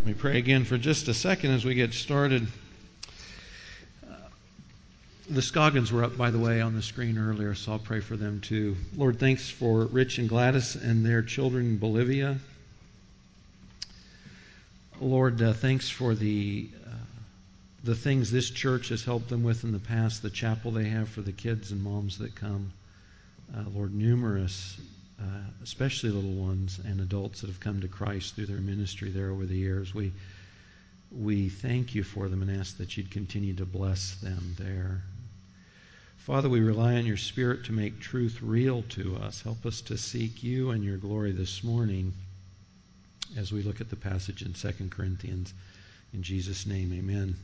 Let me pray again for just a second as we get started. Uh, the Scoggins were up, by the way, on the screen earlier, so I'll pray for them too. Lord, thanks for Rich and Gladys and their children in Bolivia. Lord, uh, thanks for the uh, the things this church has helped them with in the past, the chapel they have for the kids and moms that come. Uh, Lord, numerous uh, especially little ones and adults that have come to Christ through their ministry there over the years. We, we thank you for them and ask that you'd continue to bless them there. Father, we rely on your Spirit to make truth real to us. Help us to seek you and your glory this morning as we look at the passage in 2 Corinthians. In Jesus' name, amen.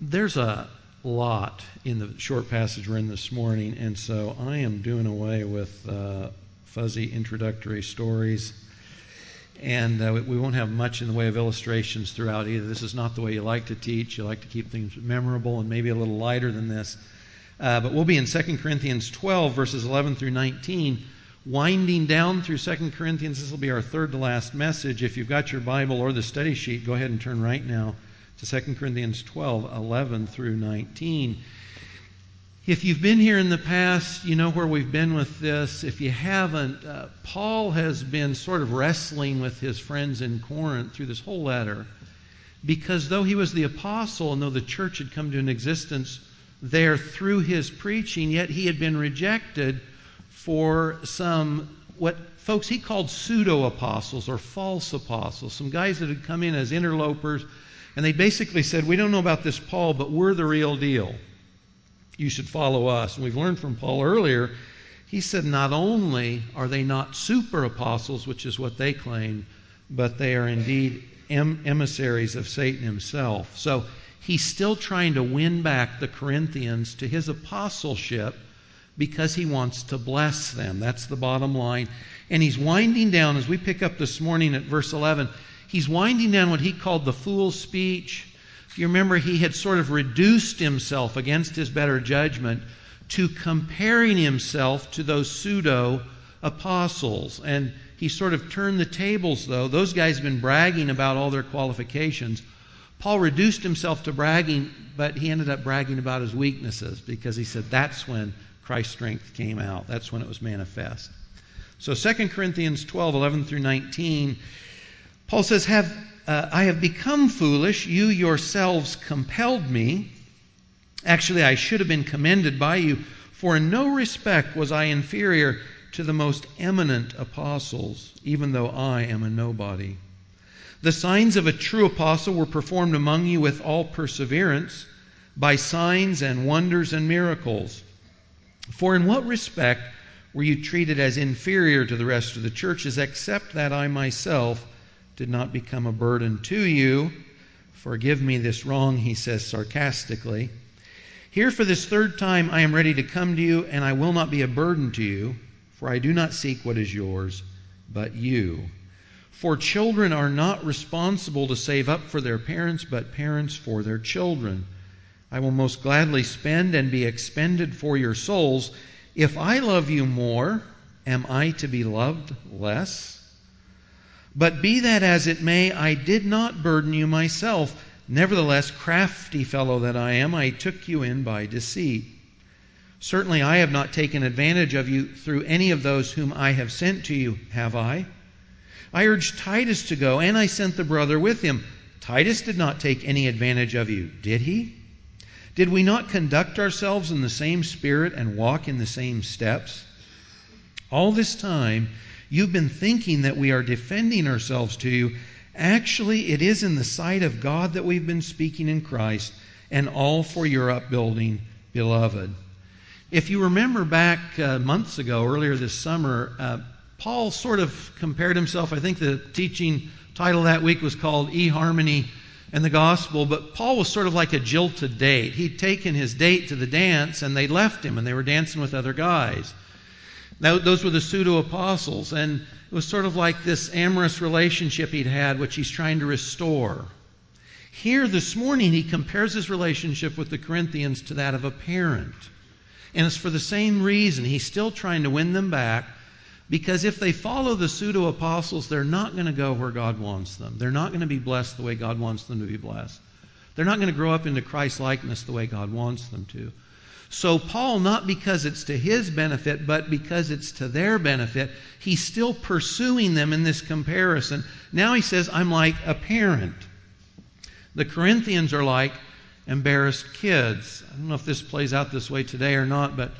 There's a, lot in the short passage we're in this morning, and so I am doing away with uh, fuzzy introductory stories. And uh, we won't have much in the way of illustrations throughout either. This is not the way you like to teach. You like to keep things memorable and maybe a little lighter than this. Uh, but we'll be in 2 Corinthians 12, verses 11 through 19, winding down through 2 Corinthians. This will be our third to last message. If you've got your Bible or the study sheet, go ahead and turn right now to 2 Corinthians 12, 11 through 19. If you've been here in the past, you know where we've been with this. If you haven't, uh, Paul has been sort of wrestling with his friends in Corinth through this whole letter because though he was the apostle and though the church had come to an existence there through his preaching, yet he had been rejected for some, what folks he called pseudo apostles or false apostles, some guys that had come in as interlopers and they basically said, We don't know about this Paul, but we're the real deal. You should follow us. And we've learned from Paul earlier, he said, Not only are they not super apostles, which is what they claim, but they are indeed em- emissaries of Satan himself. So he's still trying to win back the Corinthians to his apostleship because he wants to bless them. That's the bottom line. And he's winding down, as we pick up this morning at verse 11, he's winding down what he called the fool's speech. If you remember, he had sort of reduced himself against his better judgment to comparing himself to those pseudo apostles. And he sort of turned the tables, though. Those guys have been bragging about all their qualifications. Paul reduced himself to bragging, but he ended up bragging about his weaknesses because he said that's when Christ's strength came out. That's when it was manifest. So 2 Corinthians 12, 11 through 19 Paul says, have, uh, I have become foolish. You yourselves compelled me. Actually, I should have been commended by you, for in no respect was I inferior to the most eminent apostles, even though I am a nobody. The signs of a true apostle were performed among you with all perseverance, by signs and wonders and miracles. For in what respect were you treated as inferior to the rest of the churches, except that I myself did not become a burden to you. Forgive me this wrong, he says sarcastically. Here for this third time I am ready to come to you, and I will not be a burden to you, for I do not seek what is yours, but you. For children are not responsible to save up for their parents, but parents for their children. I will most gladly spend and be expended for your souls. If I love you more, am I to be loved less? But be that as it may, I did not burden you myself. Nevertheless, crafty fellow that I am, I took you in by deceit. Certainly, I have not taken advantage of you through any of those whom I have sent to you, have I? I urged Titus to go, and I sent the brother with him. Titus did not take any advantage of you, did he? Did we not conduct ourselves in the same spirit and walk in the same steps? All this time, You've been thinking that we are defending ourselves to you. Actually, it is in the sight of God that we've been speaking in Christ, and all for your upbuilding, beloved. If you remember back uh, months ago, earlier this summer, uh, Paul sort of compared himself. I think the teaching title that week was called eHarmony and the Gospel, but Paul was sort of like a jilted date. He'd taken his date to the dance, and they left him, and they were dancing with other guys. Now, those were the pseudo apostles, and it was sort of like this amorous relationship he'd had, which he's trying to restore. Here this morning, he compares his relationship with the Corinthians to that of a parent. And it's for the same reason. He's still trying to win them back, Because if they follow the pseudo apostles, they're not going to go where God wants them. They're not going to be blessed the way God wants them to be blessed. They're not going to grow up into Christ likeness the way God wants them to. So, Paul, not because it's to his benefit, but because it's to their benefit, he's still pursuing them in this comparison. Now he says, I'm like a parent. The Corinthians are like embarrassed kids. I don't know if this plays out this way today or not, but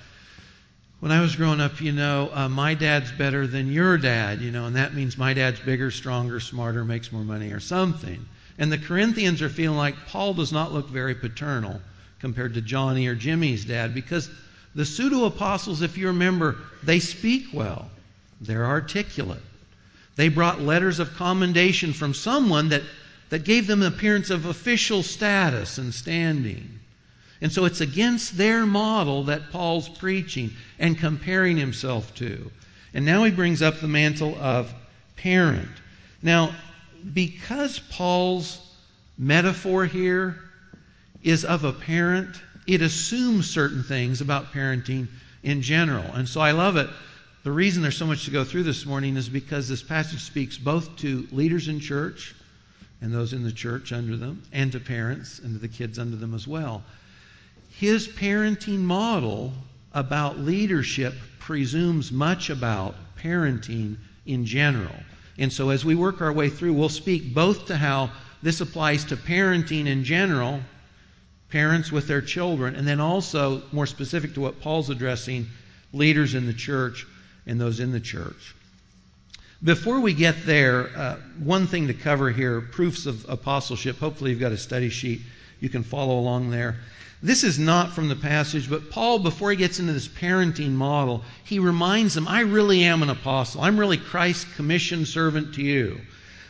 when I was growing up, you know, uh, my dad's better than your dad, you know, and that means my dad's bigger, stronger, smarter, makes more money or something. And the Corinthians are feeling like Paul does not look very paternal compared to Johnny or Jimmy's dad because the pseudo apostles, if you remember, they speak well, they're articulate. They brought letters of commendation from someone that, that gave them an appearance of official status and standing. And so it's against their model that Paul's preaching and comparing himself to. And now he brings up the mantle of parent. Now, because Paul's metaphor here is of a parent, it assumes certain things about parenting in general. And so I love it. The reason there's so much to go through this morning is because this passage speaks both to leaders in church and those in the church under them, and to parents and to the kids under them as well his parenting model about leadership presumes much about parenting in general. And so as we work our way through, we'll speak both to how this applies to parenting in general, parents with their children, and then also, more specific to what Paul's addressing, leaders in the church and those in the church. Before we get there, uh, one thing to cover here proofs of apostleship. Hopefully, you've got a study sheet. You can follow along there. This is not from the passage, but Paul, before he gets into this parenting model, he reminds them, I really am an apostle. I'm really Christ's commissioned servant to you.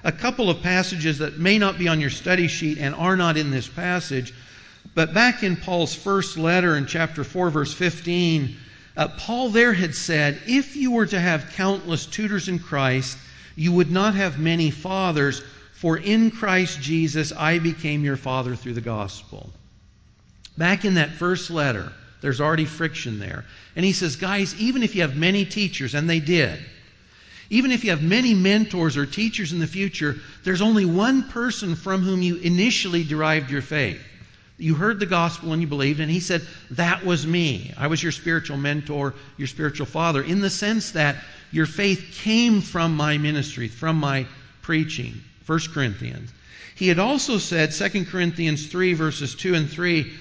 A couple of passages that may not be on your study sheet and are not in this passage, but back in Paul's first letter in chapter 4, verse 15, uh, Paul there had said, If you were to have countless tutors in Christ, you would not have many fathers, for in Christ Jesus I became your father through the gospel. Back in that first letter, there's already friction there. And he says, guys, even if you have many teachers, and they did, even if you have many mentors or teachers in the future, there's only one person from whom you initially derived your faith. You heard the gospel and you believed, and he said, That was me. I was your spiritual mentor, your spiritual father, in the sense that your faith came from my ministry, from my preaching. 1 Corinthians. He had also said, 2 Corinthians 3, verses 2 and 3,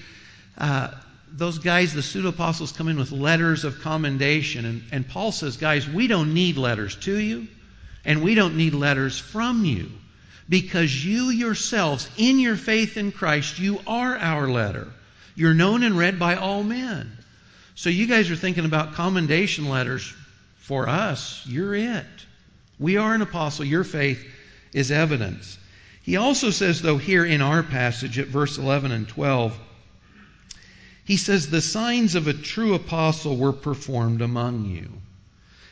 uh, those guys, the pseudo apostles, come in with letters of commendation. And, and Paul says, guys, we don't need letters to you, and we don't need letters from you. Because you yourselves, in your faith in Christ, you are our letter. You're known and read by all men. So you guys are thinking about commendation letters for us. You're it. We are an apostle. Your faith is evidence. He also says, though, here in our passage at verse 11 and 12, he says, The signs of a true apostle were performed among you.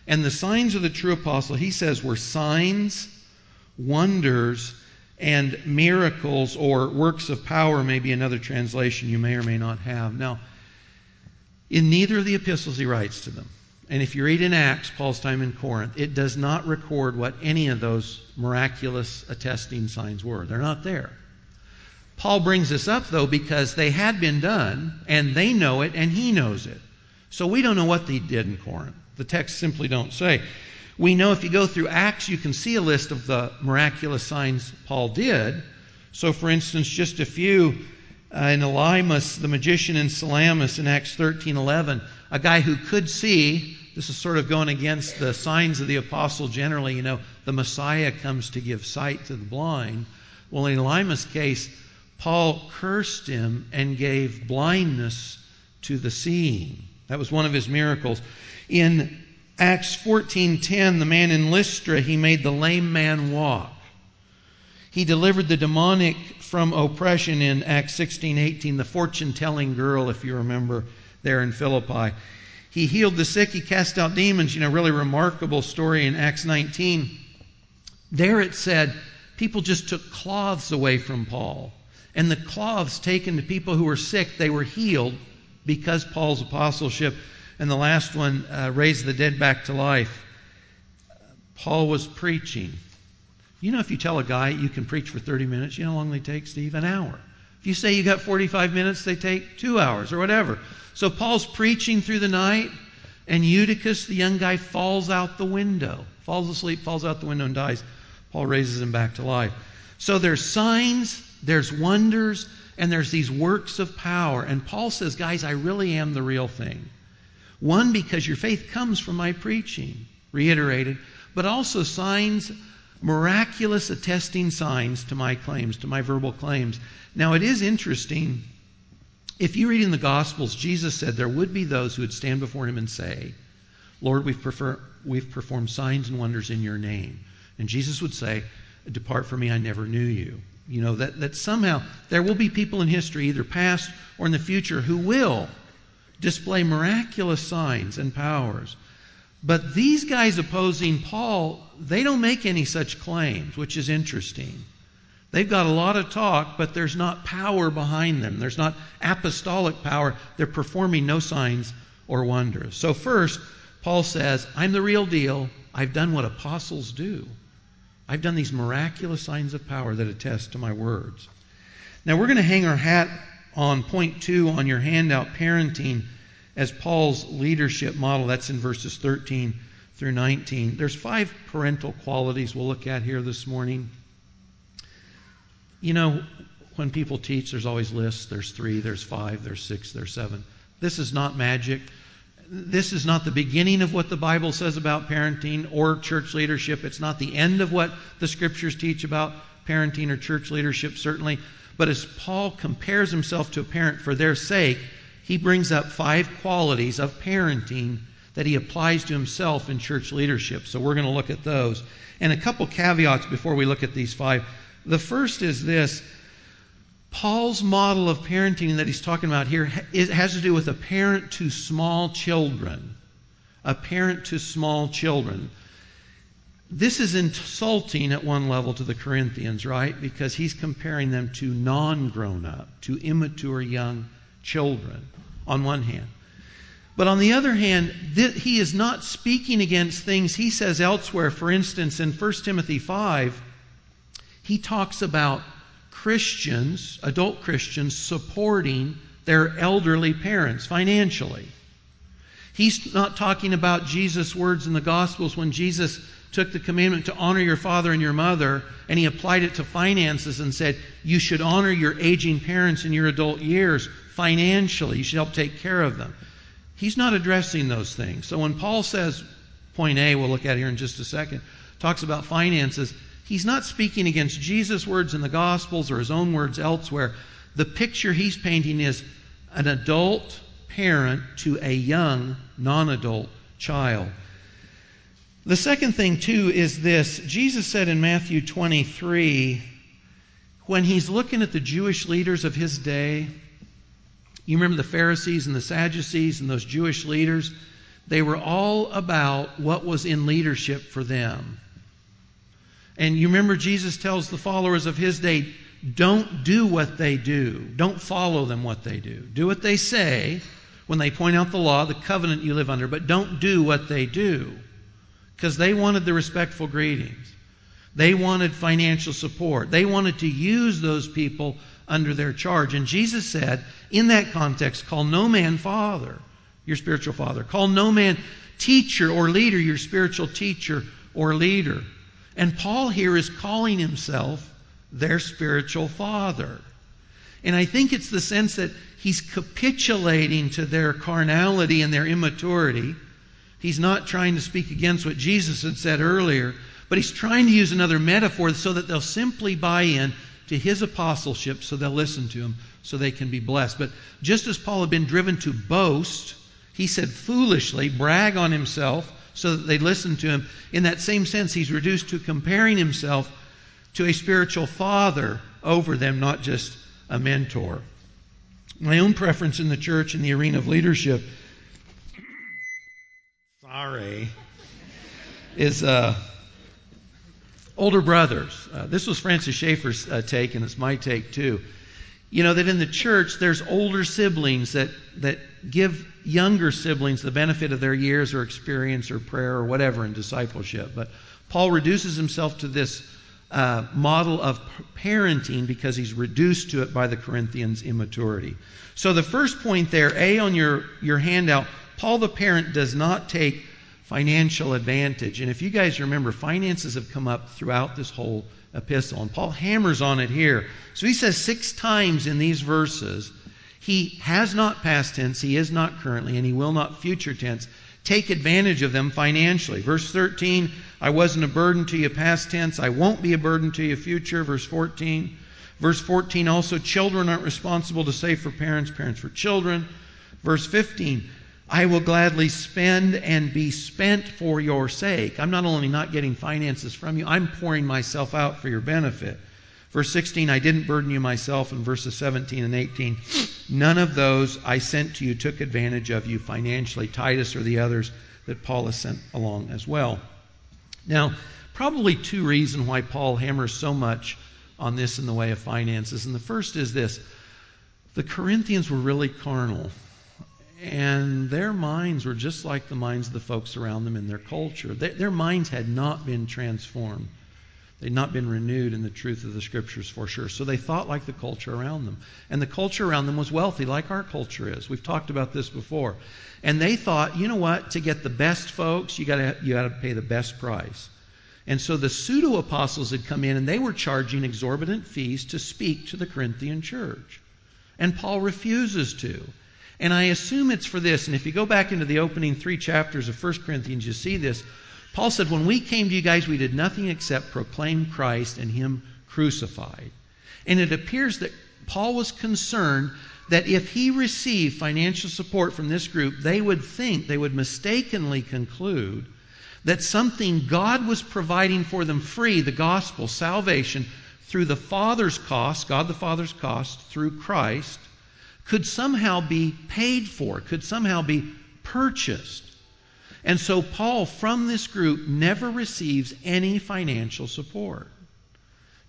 And the signs of the true apostle, he says, were signs, wonders, and miracles, or works of power, maybe another translation you may or may not have. Now, in neither of the epistles he writes to them, and if you read in Acts, Paul's time in Corinth, it does not record what any of those miraculous attesting signs were. They're not there. Paul brings this up, though, because they had been done, and they know it, and he knows it. So we don't know what they did in Corinth. The texts simply don't say. We know if you go through Acts, you can see a list of the miraculous signs Paul did. So, for instance, just a few uh, in Elymas, the magician in Salamis in Acts 13:11, a guy who could see. This is sort of going against the signs of the apostle generally. You know, the Messiah comes to give sight to the blind. Well, in Elymas' case, Paul cursed him and gave blindness to the seeing. That was one of his miracles. In Acts 14:10, the man in Lystra, he made the lame man walk. He delivered the demonic from oppression in Acts 16:18, the fortune-telling girl, if you remember, there in Philippi. He healed the sick, he cast out demons, you know, really remarkable story in Acts 19. There it said people just took cloths away from Paul and the cloths taken to people who were sick, they were healed because Paul's apostleship. And the last one uh, raised the dead back to life. Paul was preaching. You know, if you tell a guy you can preach for 30 minutes, you know how long they take, Steve? An hour. If you say you got 45 minutes, they take two hours or whatever. So Paul's preaching through the night, and Eutychus, the young guy, falls out the window, falls asleep, falls out the window, and dies. Paul raises him back to life. So there's signs, there's wonders, and there's these works of power. And Paul says, guys, I really am the real thing. One, because your faith comes from my preaching, reiterated, but also signs, miraculous attesting signs to my claims, to my verbal claims. Now, it is interesting. If you read in the Gospels, Jesus said there would be those who would stand before him and say, Lord, we've, prefer, we've performed signs and wonders in your name. And Jesus would say, Depart from me, I never knew you. You know, that, that somehow there will be people in history, either past or in the future, who will display miraculous signs and powers. But these guys opposing Paul, they don't make any such claims, which is interesting. They've got a lot of talk, but there's not power behind them. There's not apostolic power. They're performing no signs or wonders. So, first, Paul says, I'm the real deal. I've done what apostles do. I've done these miraculous signs of power that attest to my words. Now, we're going to hang our hat on point two on your handout, parenting, as Paul's leadership model. That's in verses 13 through 19. There's five parental qualities we'll look at here this morning. You know, when people teach, there's always lists. There's three, there's five, there's six, there's seven. This is not magic this is not the beginning of what the Bible says about parenting or church leadership. It's not the end of what the scriptures teach about parenting or church leadership, certainly. But as Paul compares himself to a parent for their sake, he brings up five qualities of parenting that he applies to himself in church leadership. So we're going to look at those. And a couple caveats before we look at these five. The first is this Paul's model of parenting that he's talking about here has to do with a parent to small children. A parent to small children. This is insulting at one level to the Corinthians, right? Because he's comparing them to non grown up, to immature young children, on one hand. But on the other hand, he is not speaking against things he says elsewhere. For instance, in 1 Timothy 5, he talks about Christians, adult Christians, supporting their elderly parents financially. He's not talking about Jesus' words in the Gospels when Jesus took the commandment to honor your father and your mother and he applied it to finances and said, You should honor your aging parents in your adult years financially. You should help take care of them. He's not addressing those things. So when Paul says, point A, we'll look at here in just a second, talks about finances, He's not speaking against Jesus' words in the Gospels or his own words elsewhere. The picture he's painting is an adult parent to a young, non adult child. The second thing, too, is this Jesus said in Matthew 23, when he's looking at the Jewish leaders of his day, you remember the Pharisees and the Sadducees and those Jewish leaders? They were all about what was in leadership for them. And you remember Jesus tells the followers of his day, don't do what they do. Don't follow them what they do. Do what they say when they point out the law, the covenant you live under, but don't do what they do. Because they wanted the respectful greetings. They wanted financial support. They wanted to use those people under their charge. And Jesus said, in that context, call no man father, your spiritual father. Call no man teacher or leader, your spiritual teacher or leader. And Paul here is calling himself their spiritual father. And I think it's the sense that he's capitulating to their carnality and their immaturity. He's not trying to speak against what Jesus had said earlier, but he's trying to use another metaphor so that they'll simply buy in to his apostleship so they'll listen to him so they can be blessed. But just as Paul had been driven to boast, he said foolishly, brag on himself, so that they listen to him. In that same sense, he's reduced to comparing himself to a spiritual father over them, not just a mentor. My own preference in the church in the arena of leadership, sorry, is uh, older brothers. Uh, this was Francis Schaeffer's uh, take, and it's my take too. You know that in the church there's older siblings that that give younger siblings the benefit of their years or experience or prayer or whatever in discipleship. But Paul reduces himself to this uh, model of parenting because he's reduced to it by the Corinthians' immaturity. So the first point there, A on your, your handout, Paul the parent does not take financial advantage. And if you guys remember, finances have come up throughout this whole epistle, and Paul hammers on it here. So he says six times in these verses, he has not past tense, he is not currently, and he will not future tense take advantage of them financially. Verse 13, I wasn't a burden to you past tense, I won't be a burden to you future. Verse 14. Verse 14 also, children aren't responsible to save for parents, parents for children. Verse 15, I will gladly spend and be spent for your sake. I'm not only not getting finances from you, I'm pouring myself out for your benefit. Verse 16, I didn't burden you myself. And verses 17 and 18, none of those I sent to you took advantage of you financially. Titus or the others that Paul has sent along as well. Now, probably two reasons why Paul hammers so much on this in the way of finances. And the first is this the Corinthians were really carnal and their minds were just like the minds of the folks around them in their culture. They, their minds had not been transformed. They'd not been renewed in the truth of the scriptures for sure. So they thought like the culture around them. And the culture around them was wealthy, like our culture is. We've talked about this before. And they thought, you know what, to get the best folks, you gotta you gotta pay the best price. And so the pseudo apostles had come in and they were charging exorbitant fees to speak to the Corinthian church. And Paul refuses to. And I assume it's for this. And if you go back into the opening three chapters of 1 Corinthians, you see this. Paul said, When we came to you guys, we did nothing except proclaim Christ and Him crucified. And it appears that Paul was concerned that if he received financial support from this group, they would think, they would mistakenly conclude that something God was providing for them free, the gospel, salvation, through the Father's cost, God the Father's cost, through Christ, could somehow be paid for, could somehow be purchased. And so Paul, from this group, never receives any financial support.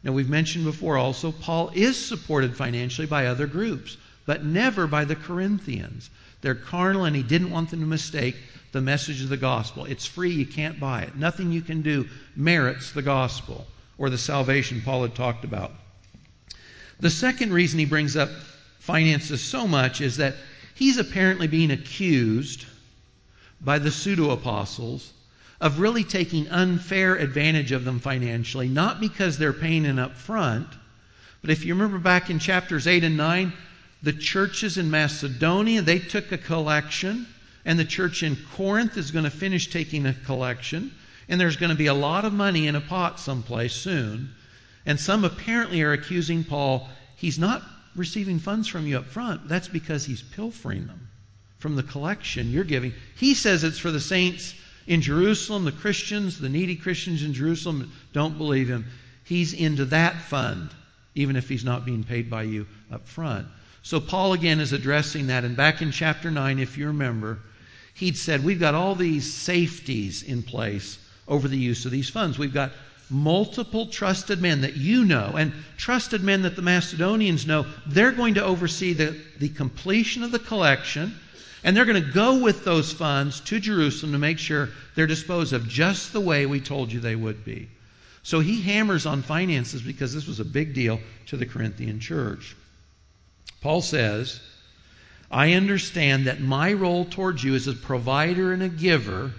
Now, we've mentioned before also, Paul is supported financially by other groups, but never by the Corinthians. They're carnal, and he didn't want them to mistake the message of the gospel. It's free, you can't buy it. Nothing you can do merits the gospel or the salvation Paul had talked about. The second reason he brings up finances so much is that he's apparently being accused by the pseudo apostles of really taking unfair advantage of them financially, not because they're paying it up front, but if you remember back in chapters 8 and 9, the churches in Macedonia, they took a collection, and the church in Corinth is going to finish taking a collection, and there's going to be a lot of money in a pot someplace soon. And some apparently are accusing Paul, he's not receiving funds from you up front, that's because he's pilfering them from the collection you're giving. He says it's for the saints in Jerusalem, the Christians, the needy Christians in Jerusalem don't believe him. He's into that fund, even if he's not being paid by you up front. So Paul again is addressing that. And back in chapter 9, if you remember, he'd said, We've got all these safeties in place over the use of these funds. We've got multiple trusted men that you know and trusted men that the Macedonians know. They're going to oversee the, the completion of the collection. And they're going to go with those funds to Jerusalem to make sure they're disposed of just the way we told you they would be. So he hammers on finances because this was a big deal to the Corinthian church. Paul says, I understand that my role towards you as a provider and a giver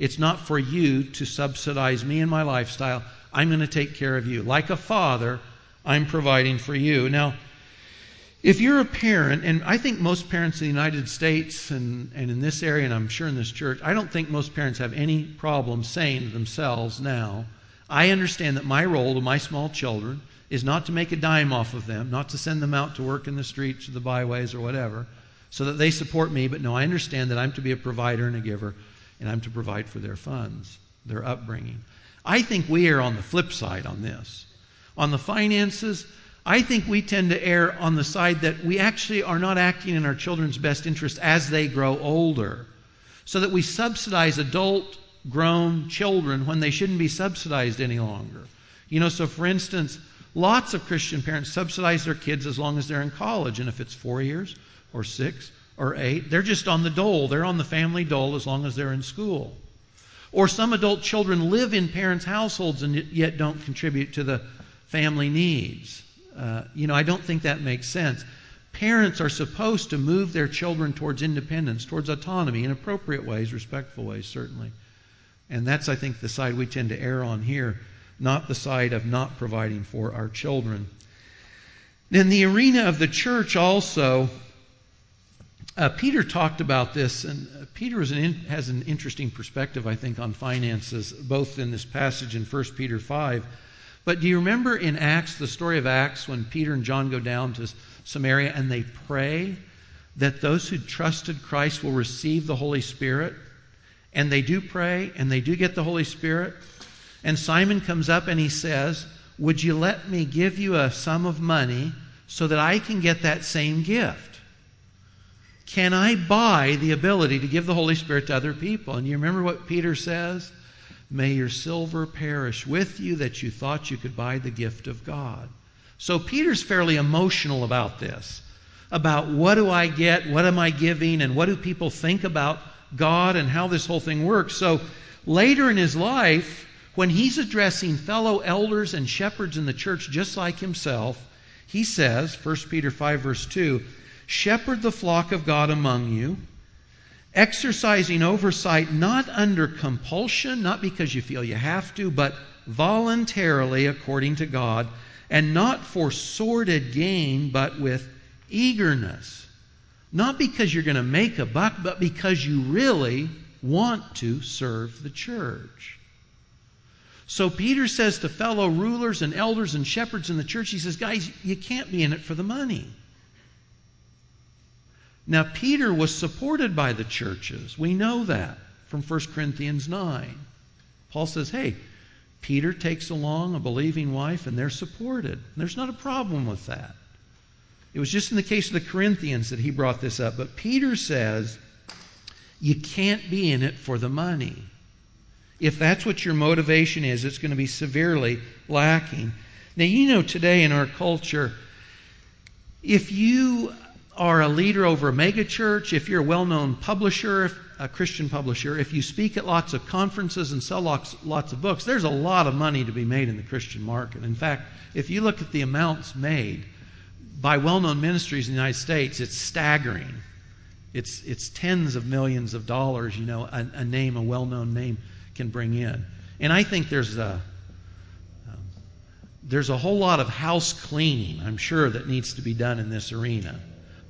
it's not for you to subsidize me and my lifestyle. I'm going to take care of you. Like a father, I'm providing for you. Now, if you're a parent, and I think most parents in the United States and, and in this area, and I'm sure in this church, I don't think most parents have any problem saying to themselves now, I understand that my role to my small children is not to make a dime off of them, not to send them out to work in the streets or the byways or whatever, so that they support me, but no, I understand that I'm to be a provider and a giver and I'm to provide for their funds, their upbringing. I think we are on the flip side on this. On the finances, I think we tend to err on the side that we actually are not acting in our children's best interest as they grow older. So that we subsidize adult grown children when they shouldn't be subsidized any longer. You know, so for instance, lots of Christian parents subsidize their kids as long as they're in college. And if it's four years or six or eight. They're just on the dole. They're on the family dole as long as they're in school. Or some adult children live in parents' households and yet don't contribute to the family needs. Uh, you know, I don't think that makes sense. Parents are supposed to move their children towards independence, towards autonomy in appropriate ways, respectful ways, certainly. And that's, I think, the side we tend to err on here, not the side of not providing for our children. In the arena of the church, also, uh, Peter talked about this, and uh, Peter an has an interesting perspective, I think, on finances, both in this passage in 1 Peter 5. But do you remember in Acts, the story of Acts, when Peter and John go down to Samaria and they pray that those who trusted Christ will receive the Holy Spirit? And they do pray, and they do get the Holy Spirit. And Simon comes up and he says, Would you let me give you a sum of money so that I can get that same gift? Can I buy the ability to give the Holy Spirit to other people? And you remember what Peter says? May your silver perish with you that you thought you could buy the gift of God. So Peter's fairly emotional about this. About what do I get? What am I giving? And what do people think about God and how this whole thing works? So later in his life, when he's addressing fellow elders and shepherds in the church just like himself, he says, 1 Peter 5, verse 2, Shepherd the flock of God among you, exercising oversight not under compulsion, not because you feel you have to, but voluntarily according to God, and not for sordid gain, but with eagerness. Not because you're going to make a buck, but because you really want to serve the church. So Peter says to fellow rulers and elders and shepherds in the church, he says, guys, you can't be in it for the money. Now, Peter was supported by the churches. We know that from 1 Corinthians 9. Paul says, hey, Peter takes along a believing wife and they're supported. There's not a problem with that. It was just in the case of the Corinthians that he brought this up. But Peter says, you can't be in it for the money. If that's what your motivation is, it's going to be severely lacking. Now, you know, today in our culture, if you are a leader over a megachurch, if you're a well known publisher, a Christian publisher, if you speak at lots of conferences and sell lots, lots of books, there's a lot of money to be made in the Christian market. In fact, if you look at the amounts made by well known ministries in the United States, it's staggering. It's, it's tens of millions of dollars, you know, a, a name, a well known name can bring in. And I think there's a, um, there's a whole lot of house cleaning, I'm sure, that needs to be done in this arena.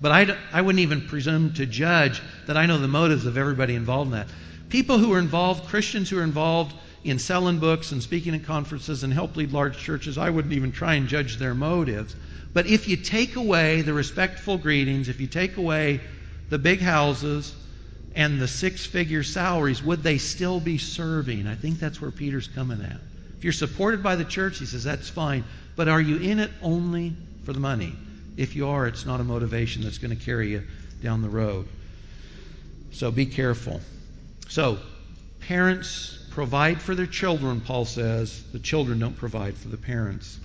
But I, I wouldn't even presume to judge that I know the motives of everybody involved in that. People who are involved, Christians who are involved in selling books and speaking at conferences and help lead large churches, I wouldn't even try and judge their motives. But if you take away the respectful greetings, if you take away the big houses and the six figure salaries, would they still be serving? I think that's where Peter's coming at. If you're supported by the church, he says that's fine. But are you in it only for the money? If you are, it's not a motivation that's going to carry you down the road. So be careful. So, parents provide for their children, Paul says. The children don't provide for the parents.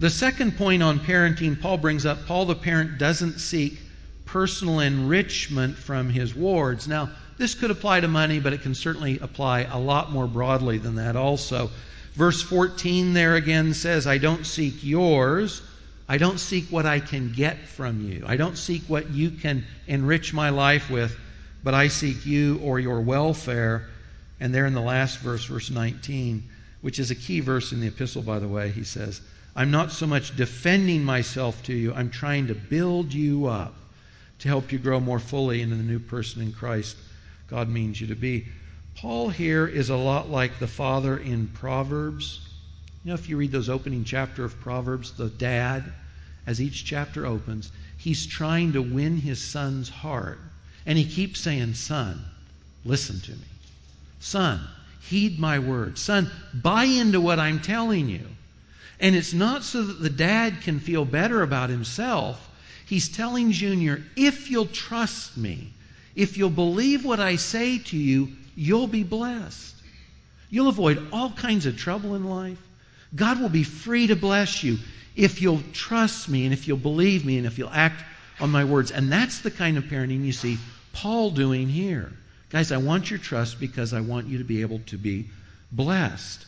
The second point on parenting, Paul brings up Paul the parent doesn't seek personal enrichment from his wards. Now, this could apply to money, but it can certainly apply a lot more broadly than that also. Verse 14 there again says, I don't seek yours, I don't seek what I can get from you. I don't seek what you can enrich my life with, but I seek you or your welfare. And there in the last verse, verse 19, which is a key verse in the epistle, by the way, he says, I'm not so much defending myself to you, I'm trying to build you up to help you grow more fully into the new person in Christ God means you to be. Paul here is a lot like the father in Proverbs. You know, if you read those opening chapter of Proverbs, the dad, as each chapter opens, he's trying to win his son's heart. And he keeps saying, Son, listen to me. Son, heed my words. Son, buy into what I'm telling you. And it's not so that the dad can feel better about himself. He's telling Junior, if you'll trust me, if you'll believe what I say to you, you'll be blessed. You'll avoid all kinds of trouble in life. God will be free to bless you if you'll trust me and if you'll believe me and if you'll act on my words. And that's the kind of parenting you see Paul doing here. Guys, I want your trust because I want you to be able to be blessed.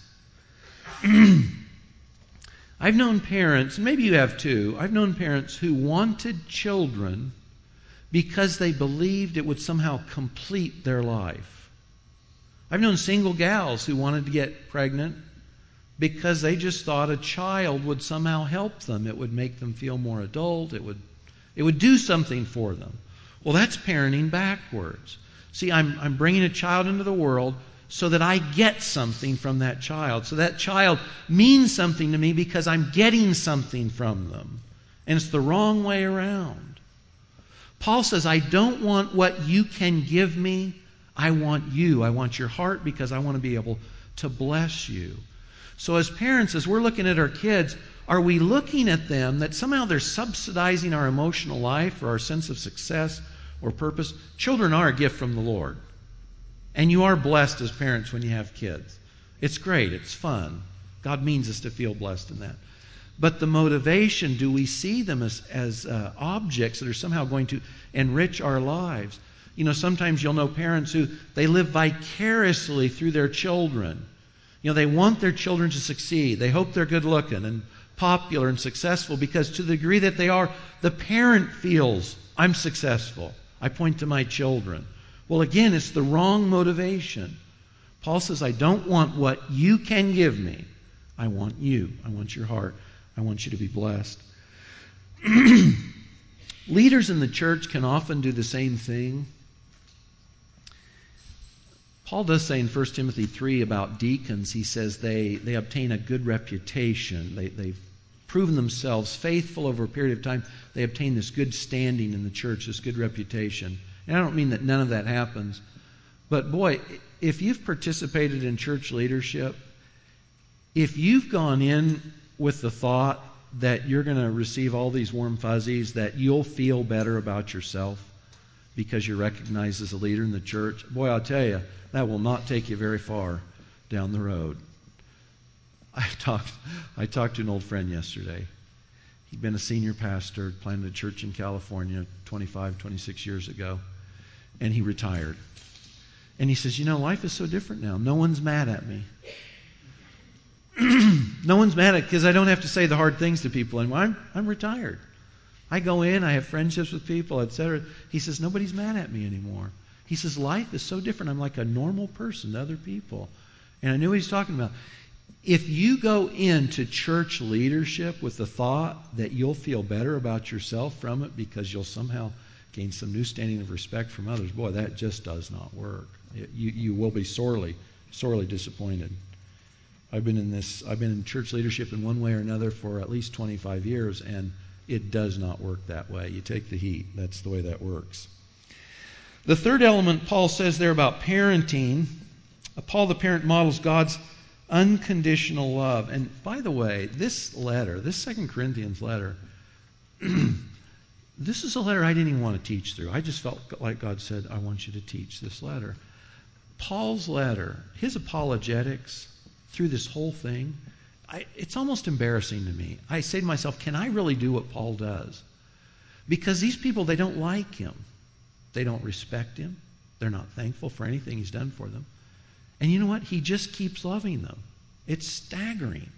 I've known parents, and maybe you have too, I've known parents who wanted children because they believed it would somehow complete their life. I've known single gals who wanted to get pregnant because they just thought a child would somehow help them. It would make them feel more adult. It would, it would do something for them. Well, that's parenting backwards. See, I'm, I'm bringing a child into the world so that I get something from that child. So that child means something to me because I'm getting something from them. And it's the wrong way around. Paul says, I don't want what you can give me. I want you. I want your heart because I want to be able to bless you. So, as parents, as we're looking at our kids, are we looking at them that somehow they're subsidizing our emotional life or our sense of success or purpose? Children are a gift from the Lord. And you are blessed as parents when you have kids. It's great, it's fun. God means us to feel blessed in that. But the motivation, do we see them as, as uh, objects that are somehow going to enrich our lives? You know, sometimes you'll know parents who they live vicariously through their children. You know, they want their children to succeed. They hope they're good looking and popular and successful because to the degree that they are, the parent feels, I'm successful. I point to my children. Well, again, it's the wrong motivation. Paul says, I don't want what you can give me. I want you. I want your heart. I want you to be blessed. Leaders in the church can often do the same thing. Paul does say in 1 Timothy 3 about deacons, he says they, they obtain a good reputation. They, they've proven themselves faithful over a period of time. They obtain this good standing in the church, this good reputation. And I don't mean that none of that happens. But boy, if you've participated in church leadership, if you've gone in with the thought that you're going to receive all these warm fuzzies, that you'll feel better about yourself because you're recognized as a leader in the church, boy, I'll tell you, that will not take you very far down the road. I talked, I talked to an old friend yesterday. He'd been a senior pastor, planted a church in California 25, 26 years ago, and he retired. And he says, You know, life is so different now. No one's mad at me. no one's mad at because I don't have to say the hard things to people anymore. I'm, I'm retired. I go in, I have friendships with people, etc. He says, Nobody's mad at me anymore. He says, Life is so different. I'm like a normal person to other people. And I knew what he's talking about. If you go into church leadership with the thought that you'll feel better about yourself from it because you'll somehow gain some new standing of respect from others, boy, that just does not work. It, you, you will be sorely, sorely disappointed. I've been in this, I've been in church leadership in one way or another for at least 25 years, and it does not work that way. You take the heat. That's the way that works. The third element Paul says there about parenting, uh, Paul the parent models God's unconditional love. And by the way, this letter, this Second Corinthians letter, this is a letter I didn't even want to teach through. I just felt like God said, I want you to teach this letter. Paul's letter, his apologetics through this whole thing, I, it's almost embarrassing to me. I say to myself, can I really do what Paul does? Because these people, they don't like him. They don't respect him. They're not thankful for anything he's done for them. And you know what? He just keeps loving them. It's staggering.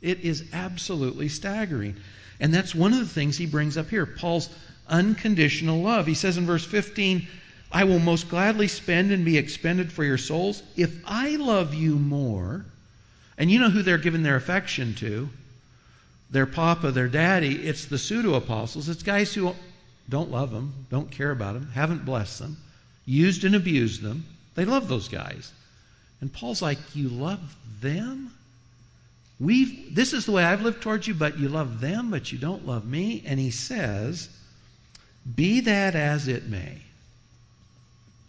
It is absolutely staggering. And that's one of the things he brings up here Paul's unconditional love. He says in verse 15, I will most gladly spend and be expended for your souls if I love you more. And you know who they're giving their affection to? Their papa, their daddy. It's the pseudo apostles. It's guys who don't love them, don't care about them, haven't blessed them, used and abused them. They love those guys. And Paul's like, You love them? We've, this is the way I've lived towards you, but you love them, but you don't love me. And he says, Be that as it may.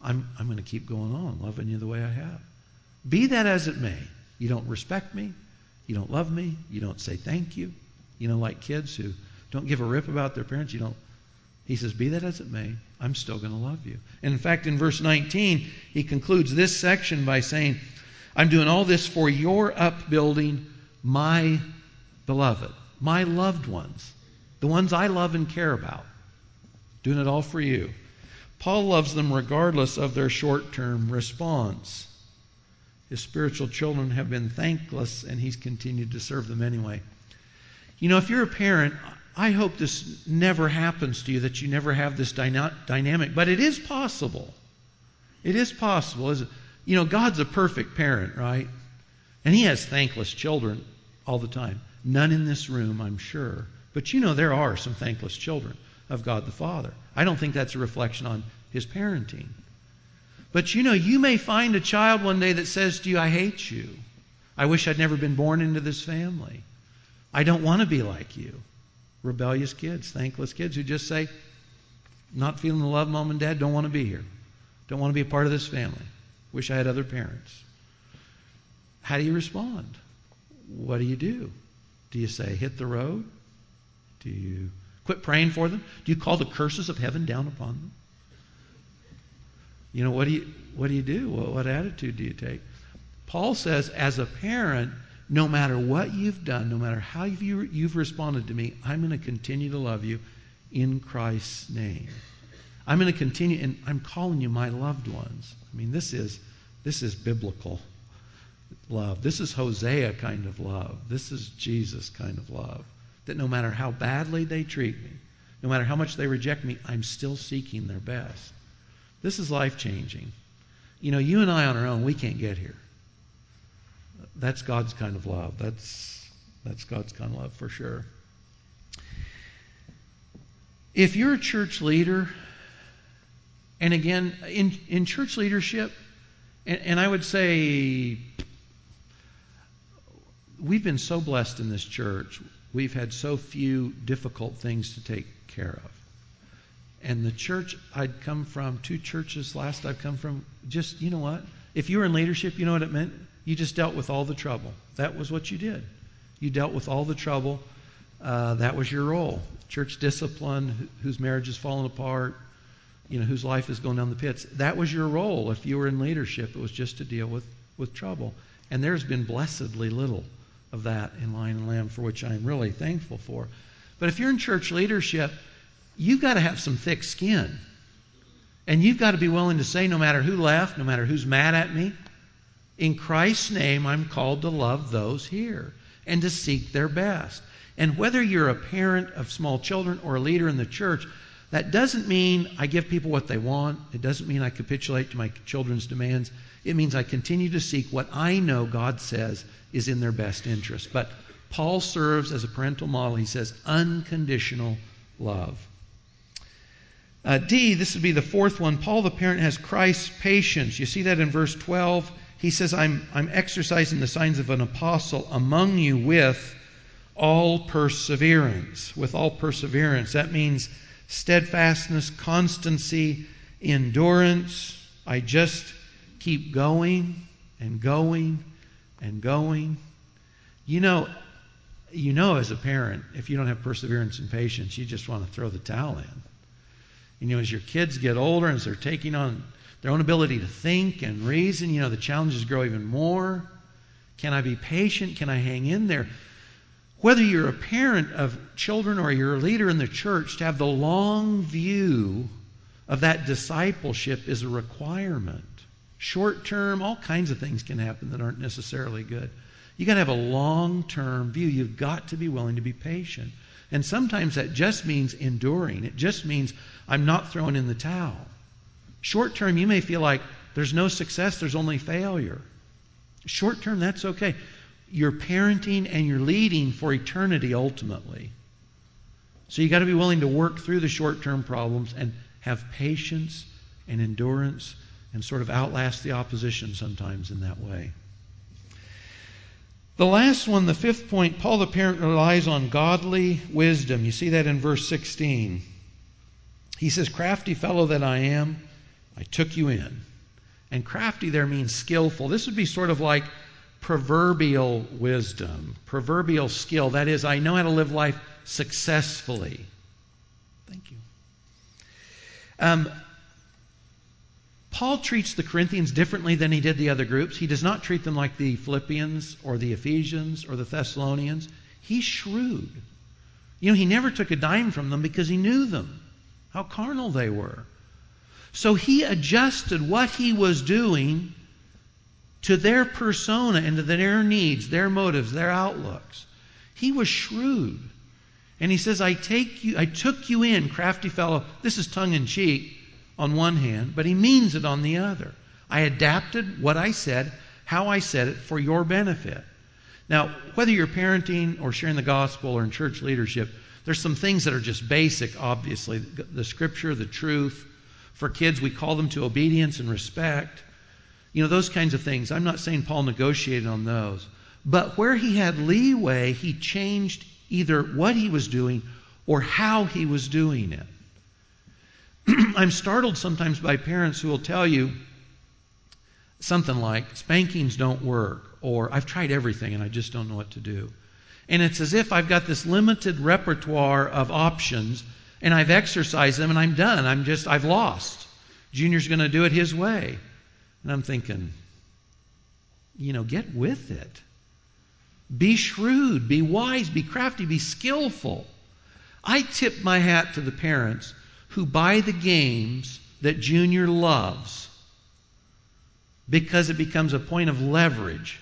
I'm, I'm going to keep going on, loving you the way I have. Be that as it may. You don't respect me. You don't love me. You don't say thank you. You know, like kids who don't give a rip about their parents. You don't he says, Be that as it may, I'm still going to love you. And in fact, in verse 19, he concludes this section by saying, I'm doing all this for your upbuilding, my beloved, my loved ones, the ones I love and care about. Doing it all for you. Paul loves them regardless of their short term response. His spiritual children have been thankless, and he's continued to serve them anyway. You know, if you're a parent, I hope this never happens to you, that you never have this dyna- dynamic, but it is possible. It is possible. Is You know, God's a perfect parent, right? And He has thankless children all the time. None in this room, I'm sure. But you know, there are some thankless children of God the Father. I don't think that's a reflection on His parenting. But you know, you may find a child one day that says to you, I hate you. I wish I'd never been born into this family. I don't want to be like you. Rebellious kids, thankless kids who just say, not feeling the love, mom and dad, don't want to be here. Don't want to be a part of this family. Wish I had other parents. How do you respond? What do you do? Do you say, hit the road? Do you quit praying for them? Do you call the curses of heaven down upon them? You know, what do you, what do, you do? What, what attitude do you take? Paul says, as a parent, no matter what you've done, no matter how you've, you've responded to me, I'm going to continue to love you in Christ's name. I'm going to continue, and I'm calling you my loved ones. I mean, this is this is biblical love. This is Hosea kind of love. This is Jesus kind of love. That no matter how badly they treat me, no matter how much they reject me, I'm still seeking their best. This is life changing. You know, you and I on our own, we can't get here. That's God's kind of love. That's, that's God's kind of love for sure. If you're a church leader, and again, in, in church leadership, and, and I would say we've been so blessed in this church. We've had so few difficult things to take care of. And the church I'd come from, two churches last I've come from, just, you know what? If you were in leadership, you know what it meant? You just dealt with all the trouble. That was what you did. You dealt with all the trouble. Uh, that was your role. Church discipline, whose marriage is falling apart, you know, whose life is going down the pits. That was your role if you were in leadership. It was just to deal with, with trouble. And there's been blessedly little of that in Lion and Lamb, for which I'm really thankful for. But if you're in church leadership, you've got to have some thick skin. And you've got to be willing to say, no matter who left, no matter who's mad at me, in Christ's name, I'm called to love those here and to seek their best. And whether you're a parent of small children or a leader in the church, that doesn't mean I give people what they want. It doesn't mean I capitulate to my children's demands. It means I continue to seek what I know God says is in their best interest. But Paul serves as a parental model. He says unconditional love. Uh, D, this would be the fourth one. Paul the parent has Christ's patience. You see that in verse 12. He says, I'm, I'm exercising the signs of an apostle among you with all perseverance. With all perseverance. That means steadfastness, constancy, endurance. I just keep going and going and going. You know, you know as a parent, if you don't have perseverance and patience, you just want to throw the towel in. You know, as your kids get older, as they're taking on their own ability to think and reason, you know, the challenges grow even more. Can I be patient? Can I hang in there? Whether you're a parent of children or you're a leader in the church, to have the long view of that discipleship is a requirement. Short term, all kinds of things can happen that aren't necessarily good. You've got to have a long term view. You've got to be willing to be patient. And sometimes that just means enduring. It just means I'm not throwing in the towel. Short term, you may feel like there's no success, there's only failure. Short term, that's okay. You're parenting and you're leading for eternity ultimately. So you've got to be willing to work through the short term problems and have patience and endurance and sort of outlast the opposition sometimes in that way. The last one, the fifth point, Paul the parent relies on godly wisdom. You see that in verse 16. He says, Crafty fellow that I am, I took you in. And crafty there means skillful. This would be sort of like proverbial wisdom, proverbial skill. That is, I know how to live life successfully. Thank you. Um, Paul treats the Corinthians differently than he did the other groups. He does not treat them like the Philippians or the Ephesians or the Thessalonians. He's shrewd. You know, he never took a dime from them because he knew them, how carnal they were. So he adjusted what he was doing to their persona and to their needs, their motives, their outlooks. He was shrewd. And he says, I take you, I took you in, crafty fellow. This is tongue in cheek on one hand, but he means it on the other. I adapted what I said, how I said it for your benefit. Now, whether you're parenting or sharing the gospel or in church leadership, there's some things that are just basic, obviously. The scripture, the truth. For kids, we call them to obedience and respect. You know, those kinds of things. I'm not saying Paul negotiated on those. But where he had leeway, he changed either what he was doing or how he was doing it. I'm startled sometimes by parents who will tell you something like, spankings don't work, or I've tried everything and I just don't know what to do. And it's as if I've got this limited repertoire of options and I've exercised them and I'm done. I'm just, I've lost. Junior's going to do it his way. And I'm thinking, you know, get with it. Be shrewd, be wise, be crafty, be skillful. I tip my hat to the parents who buy the games that Junior loves because it becomes a point of leverage.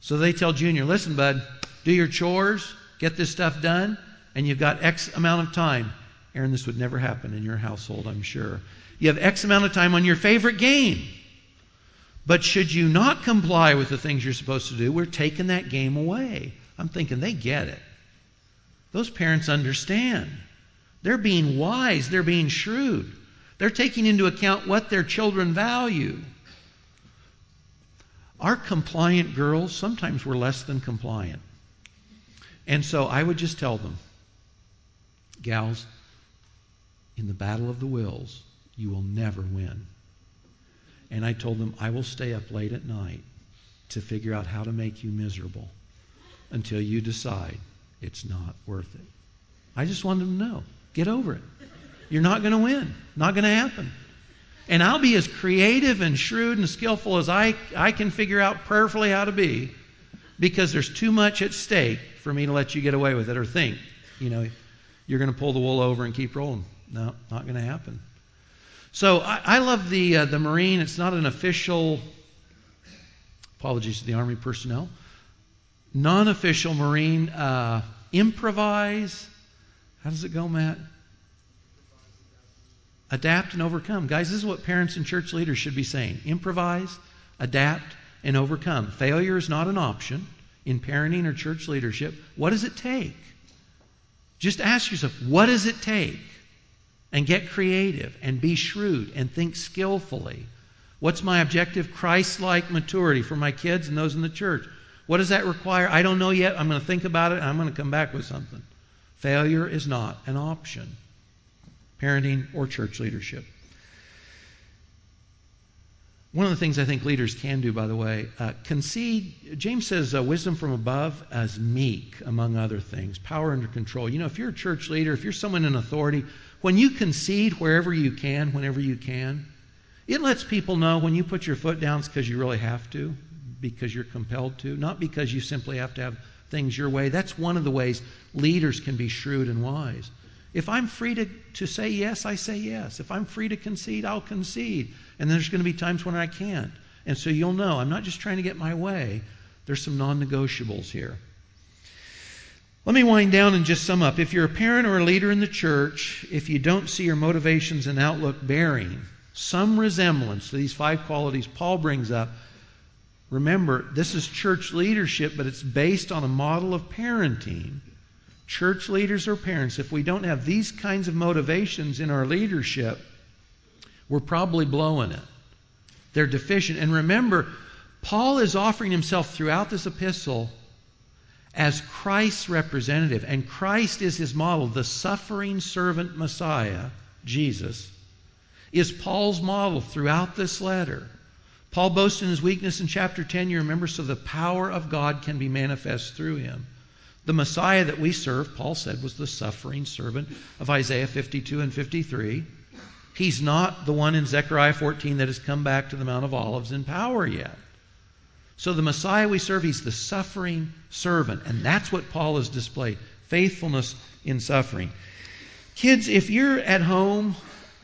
So they tell Junior, listen, bud, do your chores, get this stuff done, and you've got X amount of time. Aaron, this would never happen in your household, I'm sure. You have X amount of time on your favorite game. But should you not comply with the things you're supposed to do, we're taking that game away. I'm thinking they get it. Those parents understand. They're being wise, they're being shrewd. They're taking into account what their children value. Our compliant girls, sometimes we're less than compliant. And so I would just tell them, gals, in the battle of the wills, you will never win. And I told them, I will stay up late at night to figure out how to make you miserable until you decide it's not worth it. I just wanted them to know get over it. You're not going to win, not going to happen. And I'll be as creative and shrewd and skillful as I, I can figure out prayerfully how to be because there's too much at stake for me to let you get away with it or think, you know, you're going to pull the wool over and keep rolling. No, not going to happen. So I, I love the uh, the Marine. It's not an official. Apologies to the Army personnel. Non-official Marine. Uh, improvise. How does it go, Matt? Adapt and overcome. Guys, this is what parents and church leaders should be saying. Improvise, adapt, and overcome. Failure is not an option in parenting or church leadership. What does it take? Just ask yourself, what does it take? And get creative and be shrewd and think skillfully. What's my objective? Christ like maturity for my kids and those in the church. What does that require? I don't know yet. I'm going to think about it and I'm going to come back with something. Failure is not an option, parenting or church leadership. One of the things I think leaders can do, by the way, uh, concede. James says uh, wisdom from above as meek, among other things, power under control. You know, if you're a church leader, if you're someone in authority, when you concede wherever you can, whenever you can, it lets people know when you put your foot down, it's because you really have to, because you're compelled to, not because you simply have to have things your way. That's one of the ways leaders can be shrewd and wise. If I'm free to, to say yes, I say yes. If I'm free to concede, I'll concede. And there's going to be times when I can't. And so you'll know I'm not just trying to get my way, there's some non negotiables here. Let me wind down and just sum up. If you're a parent or a leader in the church, if you don't see your motivations and outlook bearing some resemblance to these five qualities Paul brings up, remember, this is church leadership, but it's based on a model of parenting church leaders or parents, if we don't have these kinds of motivations in our leadership, we're probably blowing it. They're deficient. And remember, Paul is offering himself throughout this epistle as Christ's representative, and Christ is his model. The suffering servant Messiah, Jesus, is Paul's model throughout this letter. Paul boasts in his weakness in chapter 10, you remember, so the power of God can be manifest through him. The Messiah that we serve, Paul said, was the suffering servant of Isaiah 52 and 53. He's not the one in Zechariah 14 that has come back to the Mount of Olives in power yet. So the Messiah we serve, he's the suffering servant. And that's what Paul has displayed faithfulness in suffering. Kids, if you're at home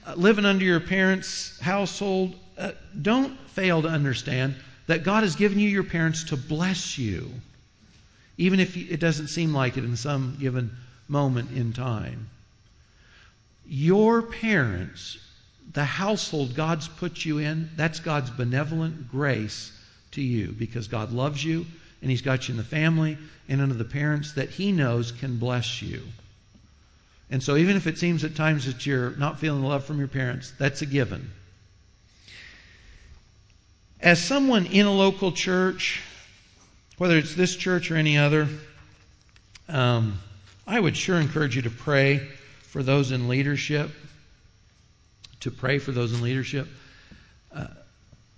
uh, living under your parents' household, uh, don't fail to understand that God has given you your parents to bless you, even if it doesn't seem like it in some given moment in time. Your parents, the household God's put you in, that's God's benevolent grace to you because God loves you and He's got you in the family and under the parents that He knows can bless you. And so, even if it seems at times that you're not feeling love from your parents, that's a given. As someone in a local church, whether it's this church or any other, um, I would sure encourage you to pray for those in leadership. To pray for those in leadership. Uh,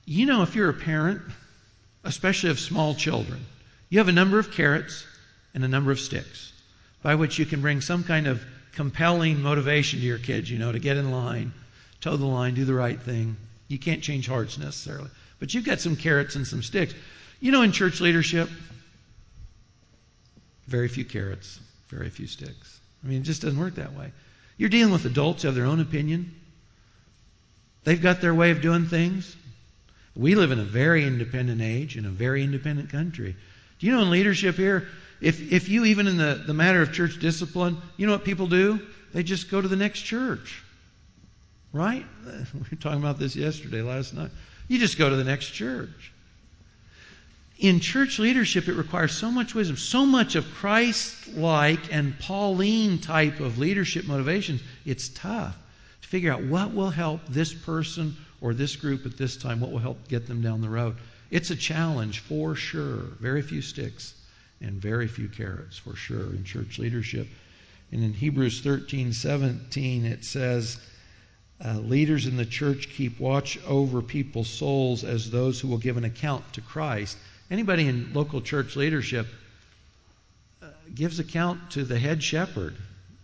you know, if you're a parent, especially of small children, you have a number of carrots and a number of sticks by which you can bring some kind of compelling motivation to your kids, you know, to get in line, toe the line, do the right thing. You can't change hearts necessarily. But you've got some carrots and some sticks. You know, in church leadership, very few carrots, very few sticks. I mean, it just doesn't work that way. You're dealing with adults who have their own opinion. They've got their way of doing things. We live in a very independent age, in a very independent country. Do you know in leadership here, if, if you, even in the, the matter of church discipline, you know what people do? They just go to the next church. Right? We were talking about this yesterday, last night. You just go to the next church. In church leadership, it requires so much wisdom, so much of Christ like and Pauline type of leadership motivations. It's tough to figure out what will help this person or this group at this time, what will help get them down the road. It's a challenge for sure. Very few sticks and very few carrots for sure in church leadership. And in Hebrews 13 17, it says, uh, Leaders in the church keep watch over people's souls as those who will give an account to Christ. Anybody in local church leadership uh, gives account to the head shepherd.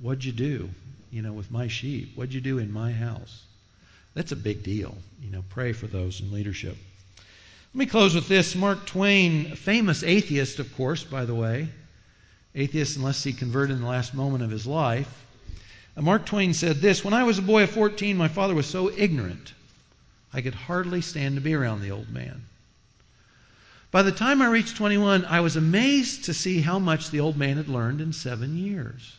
What'd you do, you know, with my sheep? What'd you do in my house? That's a big deal. You know, pray for those in leadership. Let me close with this. Mark Twain, famous atheist, of course, by the way, atheist unless he converted in the last moment of his life. Uh, Mark Twain said this When I was a boy of 14, my father was so ignorant, I could hardly stand to be around the old man. By the time I reached 21, I was amazed to see how much the old man had learned in seven years.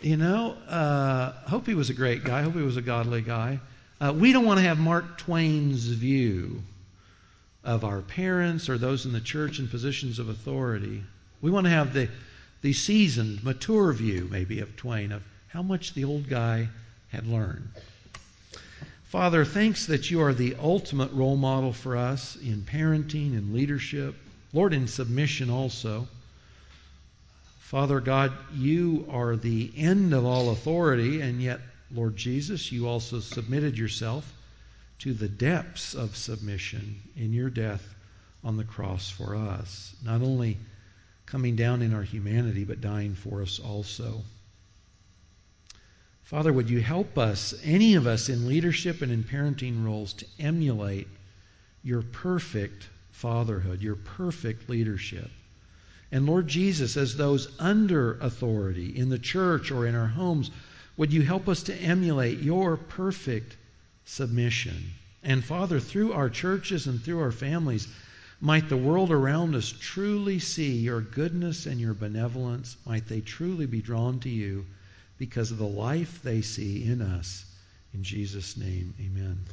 You know, uh, hope he was a great guy. Hope he was a godly guy. Uh, we don't want to have Mark Twain's view of our parents or those in the church in positions of authority. We want to have the, the seasoned, mature view, maybe, of Twain, of how much the old guy had learned. Father, thanks that you are the ultimate role model for us in parenting and leadership. Lord, in submission also. Father God, you are the end of all authority, and yet Lord Jesus, you also submitted yourself to the depths of submission in your death on the cross for us, not only coming down in our humanity, but dying for us also. Father, would you help us, any of us in leadership and in parenting roles, to emulate your perfect fatherhood, your perfect leadership? And Lord Jesus, as those under authority in the church or in our homes, would you help us to emulate your perfect submission? And Father, through our churches and through our families, might the world around us truly see your goodness and your benevolence. Might they truly be drawn to you because of the life they see in us. In Jesus' name, amen.